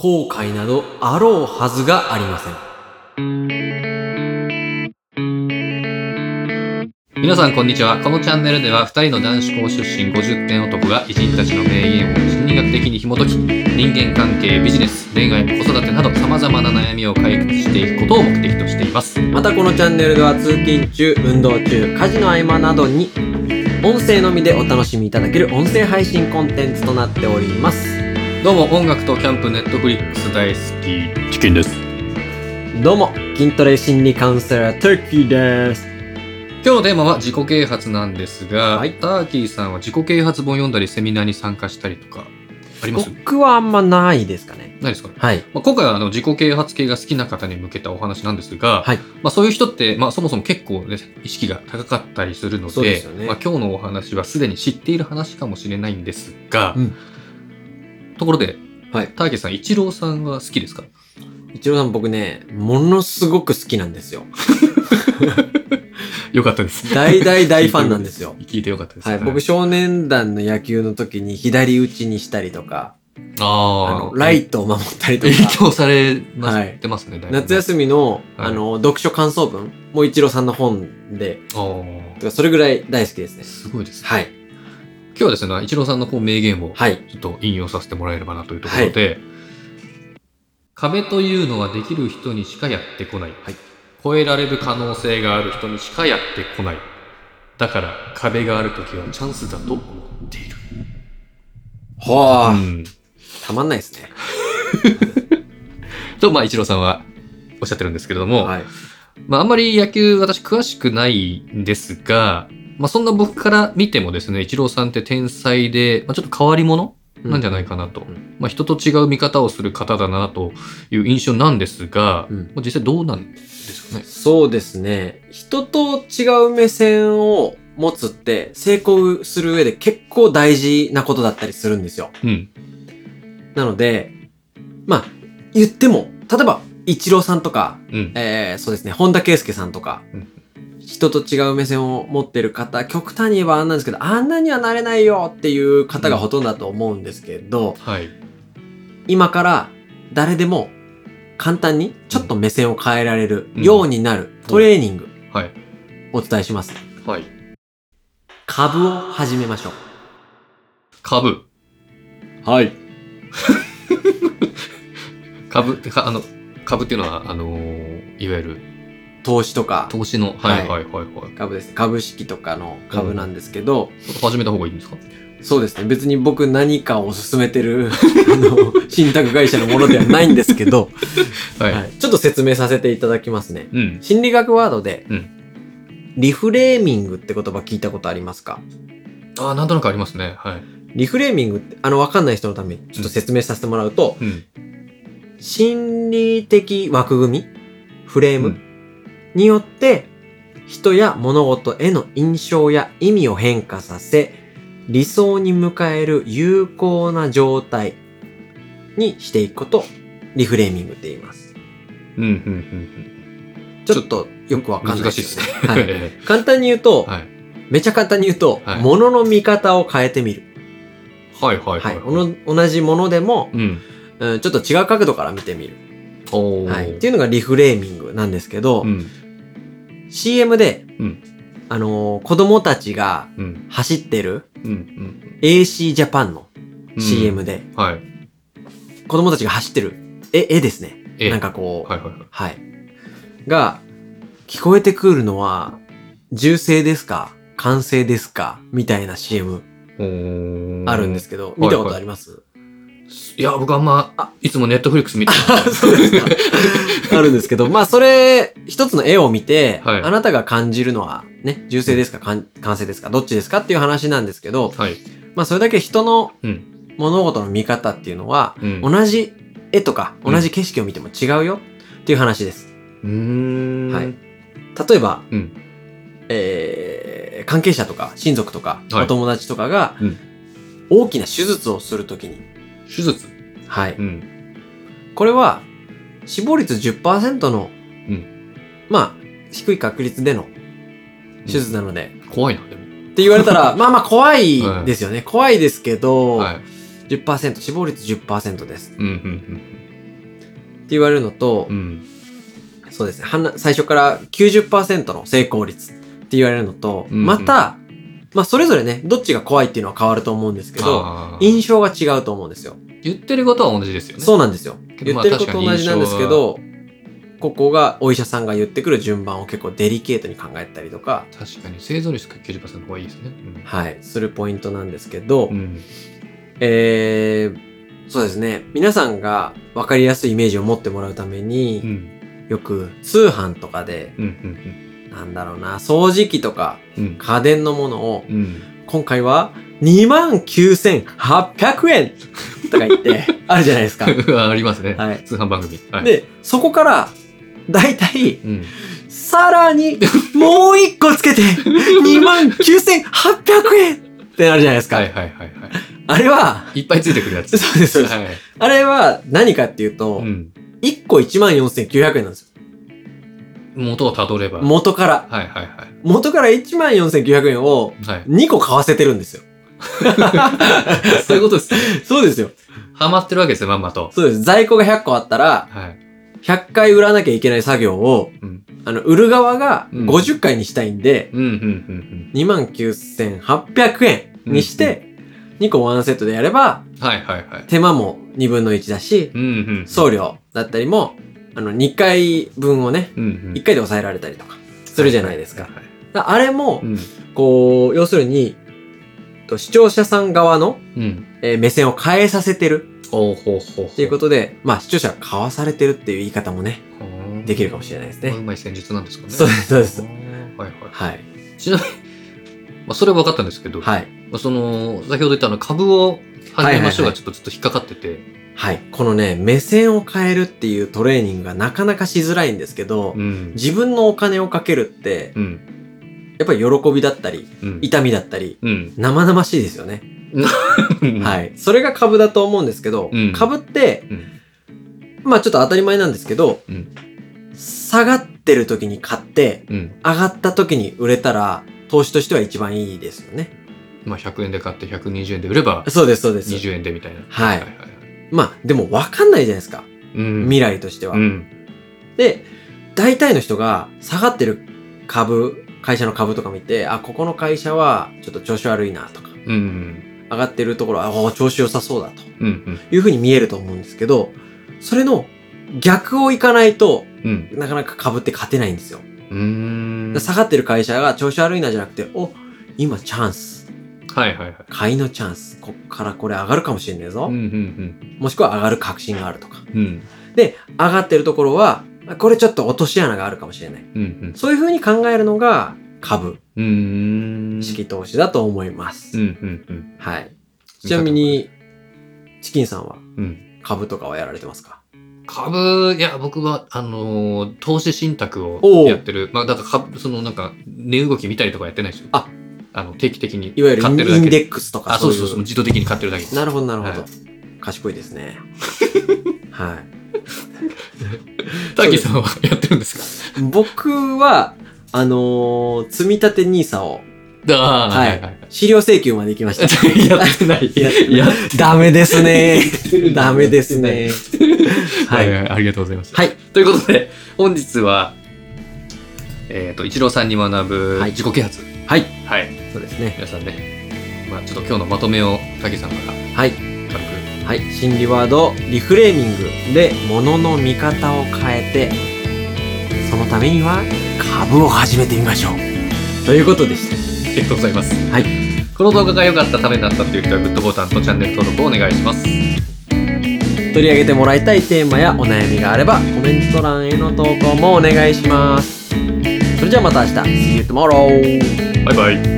後悔などあろうはずがありません。皆さんこんにちは。このチャンネルでは2人の男子校出身50点男が偉人たちの名言を心理学的に紐解き、人間関係、ビジネス、恋愛、子育てなど様々な悩みを解決していくことを目的としています。またこのチャンネルでは通勤中、運動中、家事の合間などに音声のみでお楽しみいただける音声配信コンテンツとなっております。どうも音楽とキャンプ、ネットフリックス大好き、チキンです。どうも、筋トレ心理カウンセラー、トゥーキーです。今日のテーマは自己啓発なんですが、はいターキーさんは自己啓発本読んだりセミナーに参加したりとかあります？僕はあんまないですかね。ないですかねはい。まあ、今回はあの自己啓発系が好きな方に向けたお話なんですが、はい。まあ、そういう人って、まあ、そもそも結構、ね、意識が高かったりするのでそうですよねまあ、今日のお話はすでに知っている話かもしれないんですが、うんところで、はい。ターさん、イチローさんは好きですか？一郎さん僕ね、ものすごく好きなんですよ。よかったです。大大大ファンなんですよ。聞いてよかったです。はい。僕少年団の野球の時に左打ちにしたりとか、ああの、ライトを守ったりと影か、響されまはいってますね、夏休みの、はいあの、読書感想文も一郎さんの本で、あーそれぐらい大好きですね。すごいですね。はい。今日はですね、イチローさんのこう名言をはい。ちょっと引用させてもらえればなというところで、壁というのはできる人にしかやってこない。はい超えられる可能性がある人にしかやってこない。だから壁があるときはチャンスだと思っている。はあ、うん。たまんないですね。と、まあ、イチローさんはおっしゃってるんですけれども、はい。まあ、あんまり野球私詳しくないんですが、まあ、そんな僕から見てもですね、イチローさんって天才で、まあ、ちょっと変わり者なんじゃないかなと。うんまあ、人と違う見方をする方だなという印象なんですが、うんまあ実際どうなんですかね？そうですね。人と違う目線を持つって成功する上で結構大事なことだったりするんですよ。うん。なので、まあ、言っても、例えば、イチローさんとか、うん。えー、そうですね、本田圭佑さんとか、うん人と違う目線を持ってる方、極端に言えばあんなんですけど、あんなにはなれないよっていう方がほとんどだと思うんですけど、はい。今から誰でも簡単にちょっと目線を変えられるようになるトレーニングはい。お伝えします。はい。株を始めましょう。株。はい。株ってか、あの、株っていうのは、あのーいわゆる投資とか投資の、はいはいはいはい。株ですね。株式とかの株なんですけど、始めた方がいいんですか？そうですね。別に僕何かを勧めてる、あの、信託会社のものではないんですけど、はい。はいちょっと説明させていただきますね。うん。心理学ワードで、うんリフレーミングって言葉聞いたことありますか？ああ、なんとなくありますね。はい。リフレーミングって、あの、わかんない人のためにちょっと説明させてもらうと、うん。心理的枠組み？フレーム、うんによって、人や物事への印象や意味を変化させ、理想に迎える有効な状態にしていくことをリフレーミングって言います。うん、うん、うんちょっとよくわうん。かんない難しいですね。はい。簡単に言うと、はい。めちゃ簡単に言うと、はい物の見方を変えてみる。はい、はい、は。はいい。おの同じものでも、うん。うん、ちょっと違う角度から見てみる。はい。っていうのがリフレーミングなんですけど、うん。CM で、うんあのー子供たちがうん。走ってるうん。うん。AC ジャパンのうん CM で、はい。子供たちが走ってる絵、絵ですね。えなんかこう、はいはいはい。はい。が、聞こえてくるのは、銃声ですか？完成ですか？みたいな CM あるんですけど、い見たことあります、いや、僕あんま、あいつもネットフリックス見てあそうですか。あるんですけど、まあそれ、一つの絵を見て、はいあなたが感じるのは、ね、銃声ですか完完成ですかどっちですかっていう話なんですけど、はい。まあそれだけ人のうん。物事の見方っていうのは、うん。同じ絵とかうん同じ景色を見ても違うよっていう話です。うーん。はい。例えば、うん。えー、関係者とか親族とかはいお友達とかがうん大きな手術をするときに、手術？はい。うん。これは死亡率10%の、うんまあ、低い確率での手術なので、怖いな、でも。って言われたら、まあまあ怖いですよね。怖いですけど、はい。10%、死亡率10%です。うん、うん、言われるのと、うん。そうですね。はな最初から90%の成功率って言われるのと、うんうんまた、まあそれぞれね、どっちが怖いっていうのは変わると思うんですけど、印象が違うと思うんですよ。言ってることは同じですよね。そうなんですよ。言ってること同じなんですけど、ここがお医者さんが言ってくる順番を結構デリケートに考えたりとか、確かに生存率が90%の方がいいですね。はい、するポイントなんですけど、うん。うん。えー、そうですね。皆さんが分かりやすいイメージを持ってもらうために、うん。よく通販とかで、うん。うん。なんだろうな、掃除機とかうん。家電のものを、うん。今回は29,800円とか言って、あるじゃないですか。うん。ありますね。はい通販番組。はい。、で、そこから、だいたい、うん。さらに、もう一個つけて、29,800円ってなるじゃないですか。はいはいはいはい。あれは、いっぱいついてくるやつ。そうです、そうです。はい。あれは何かっていうと、うん。1個14,900円なんですよ。元をたどれば。元から。はいはいはい。元から14,900円をはい。2個買わせてるんですよ。そういうことですね。そうですよ。ハマってるわけですよ、まんまと。そうです。在庫が100個あったら、はい。100回売らなきゃいけない作業を、うん。あの、売る側がうん50回にしたいんで、うん、うん、うん、29,800円にして、2個ワンセットでやれば、うん。はいはいはい。手間も2分の1だし、うん、うん。送料だったりも、あの、2回分をね、うん、うん。1回で抑えられたりとか、するじゃないですか。はいはいはいだからあれもう、ん。こう、要するに、と視聴者さん側の、うん。えー目線を変えさせてるほうほうほう。っていうことで、まあ視聴者が買わされてるっていう言い方もね、とできるかもしれないですね。うまい戦術なんですかね。そうですそうですはいはい。はい。ちなみに、まあ、それは分かったんですけど、はい。まあその、先ほど言ったあの株を始めましょうがちょっとずっと引っかかってて、はい。このね、目線を変えるっていうトレーニングがなかなかしづらいんですけど、うん。自分のお金をかけるって、うん。やっぱり喜びだったり、うん。痛みだったり、うん。生々しいですよね。は。はいい。それが株だと思うんですけど、うん株って、うん。まあちょっと当たり前なんですけど、うん。下がってる時に買って、うん。上がった時に売れたら、投資としては一番いいですよね。まあ、100円で買って120円で売れば、そうです、そうです。20円でみたいな。はいはいはい。まあ、でも分かんないじゃないですか。うん。未来としては。うん。で、大体の人が下がってる株、会社の株とか見て、あ、ここの会社はちょっと調子悪いなとか、うん。上がってるところは、あ、調子良さそうだとうん。いうふうに見えると思うんですけど、それの逆をいかないとうん。なかなか株って勝てないんですよ。うん。下がってる会社が調子悪いなじゃなくて、お、今チャンス。はいはいはい。買いのチャンス。こっからこれ上がるかもしれねえぞ。うんうんもしくは上がる確信があるとか。うん。うん。で、上がってるところは、これちょっと落とし穴があるかもしれない。うんそういう風に考えるのが株うん。うん。式投資だと思います。うんうんうん。はい。ちなみに、チキンさんはうん。株とかはやられてますか？株、いや、僕は、あのー投資信託をやってる。まあ、だから株、そのなんか、値動き見たりとかやってないですよ。ああの、定期的にいわゆるイ買ってるだけで。ンデックスとかあ、そうそうそう、自動的に買ってるだけです。なるほど、なるほど。はい賢いですね。はターキーさんはやってるんですか？い。僕は、あのー積み立て NISA を、ああ、はいはいはい。資料請求まで行きました。やってない。やってやっダメですね。ダメですね。ははいい、はい、ありがとうございます。はい。ということで、本日は、えっ、と、一郎さんに学ぶはい自己啓発。はい。はい。そうですね。皆さんね、まあちょっと今日のまとめを、タキさんからはい。軽く。はい。心理ワード、リフレーミングで物の見方を変えて、そのためには株を始めてみましょう。ということでした。ありがとうございます。はい。この動画が良かった、ためになったっていう人は、グッドボタンとチャンネル登録をお願いします。取り上げてもらいたいテーマやお悩みがあれば、コメント欄への投稿もお願いします。それじゃあまた明日。See you tomorrow! バイバイ。